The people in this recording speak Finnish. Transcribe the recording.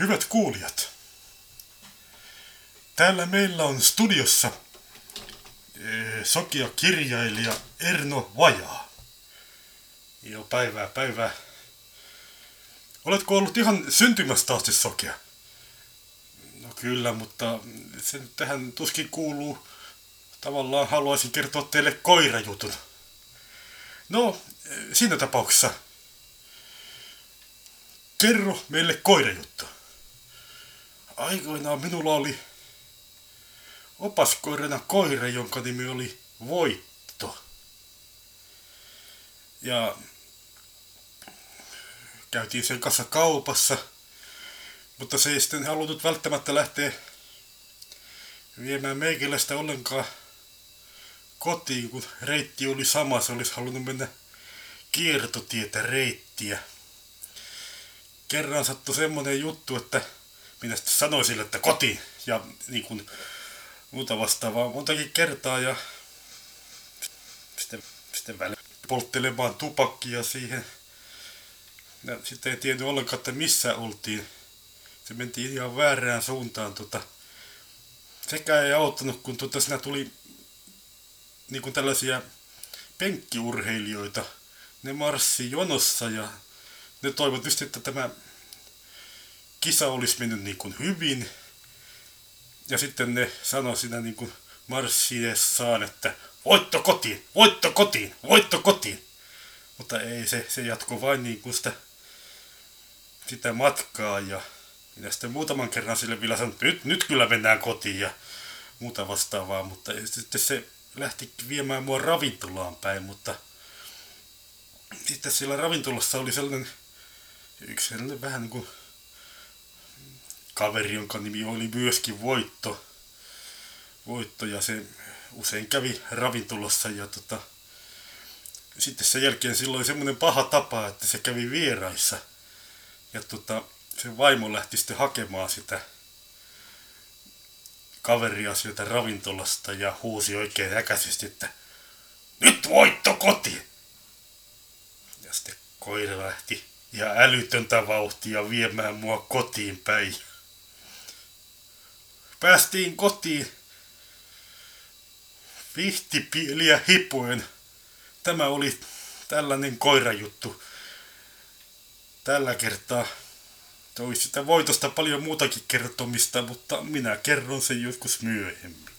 Hyvät kuulijat, täällä meillä on studiossa eh, sokia kirjailija Erno Vajaa. Jo päivää päivää. Oletko ollut ihan syntymästä asti sokea? No kyllä, mutta se nyt tähän tuskin kuuluu. Tavallaan haluaisin kertoa teille koirajutun. No, eh, siinä tapauksessa. Kerro meille koirajuttu. Aikoinaan minulla oli opaskoirana koira, jonka nimi oli Voitto. Ja käytiin sen kanssa kaupassa, mutta se ei sitten halunnut välttämättä lähteä viemään meikäläistä ollenkaan kotiin, kun reitti oli sama. Se olisi halunnut mennä kiertotietä reittiä. Kerran sattui semmonen juttu, että minä sitten sanoin sille, että kotiin ja niin kuin muuta vastaavaa montakin kertaa ja sitten, sitten välillä polttelemaan tupakkia siihen. Ja sitten ei tiennyt ollenkaan, että missä oltiin. Se mentiin ihan väärään suuntaan. Tota. Sekä ei auttanut, kun tota, siinä tuli niin kuin tällaisia penkkiurheilijoita. Ne marssi jonossa ja ne toivot just, että tämä kisa olisi mennyt niin kuin hyvin. Ja sitten ne sanoi siinä niin kuin marssiessaan, että voitto kotiin, voitto kotiin, voitto kotiin. Mutta ei, se, se jatkoi vain niin kuin sitä, sitä matkaa ja minä sitten muutaman kerran sille vielä sanoin, että nyt, nyt kyllä mennään kotiin ja muuta vastaavaa, mutta sitten se lähti viemään mua ravintolaan päin, mutta sitten siellä ravintolassa oli sellainen yksi sellainen vähän niin kuin kaveri, jonka nimi oli myöskin Voitto. Voitto ja se usein kävi ravintolassa ja tota, sitten sen jälkeen silloin semmoinen paha tapa, että se kävi vieraissa. Ja tota, se vaimo lähti sitten hakemaan sitä kaveria sieltä ravintolasta ja huusi oikein äkäisesti, että nyt voitto kotiin! Ja sitten koira lähti ja älytöntä vauhtia viemään mua kotiin päin. Päästiin kotiin vihtipieliä hipuen. Tämä oli tällainen koirajuttu. Tällä kertaa toi sitä voitosta paljon muutakin kertomista, mutta minä kerron sen joskus myöhemmin.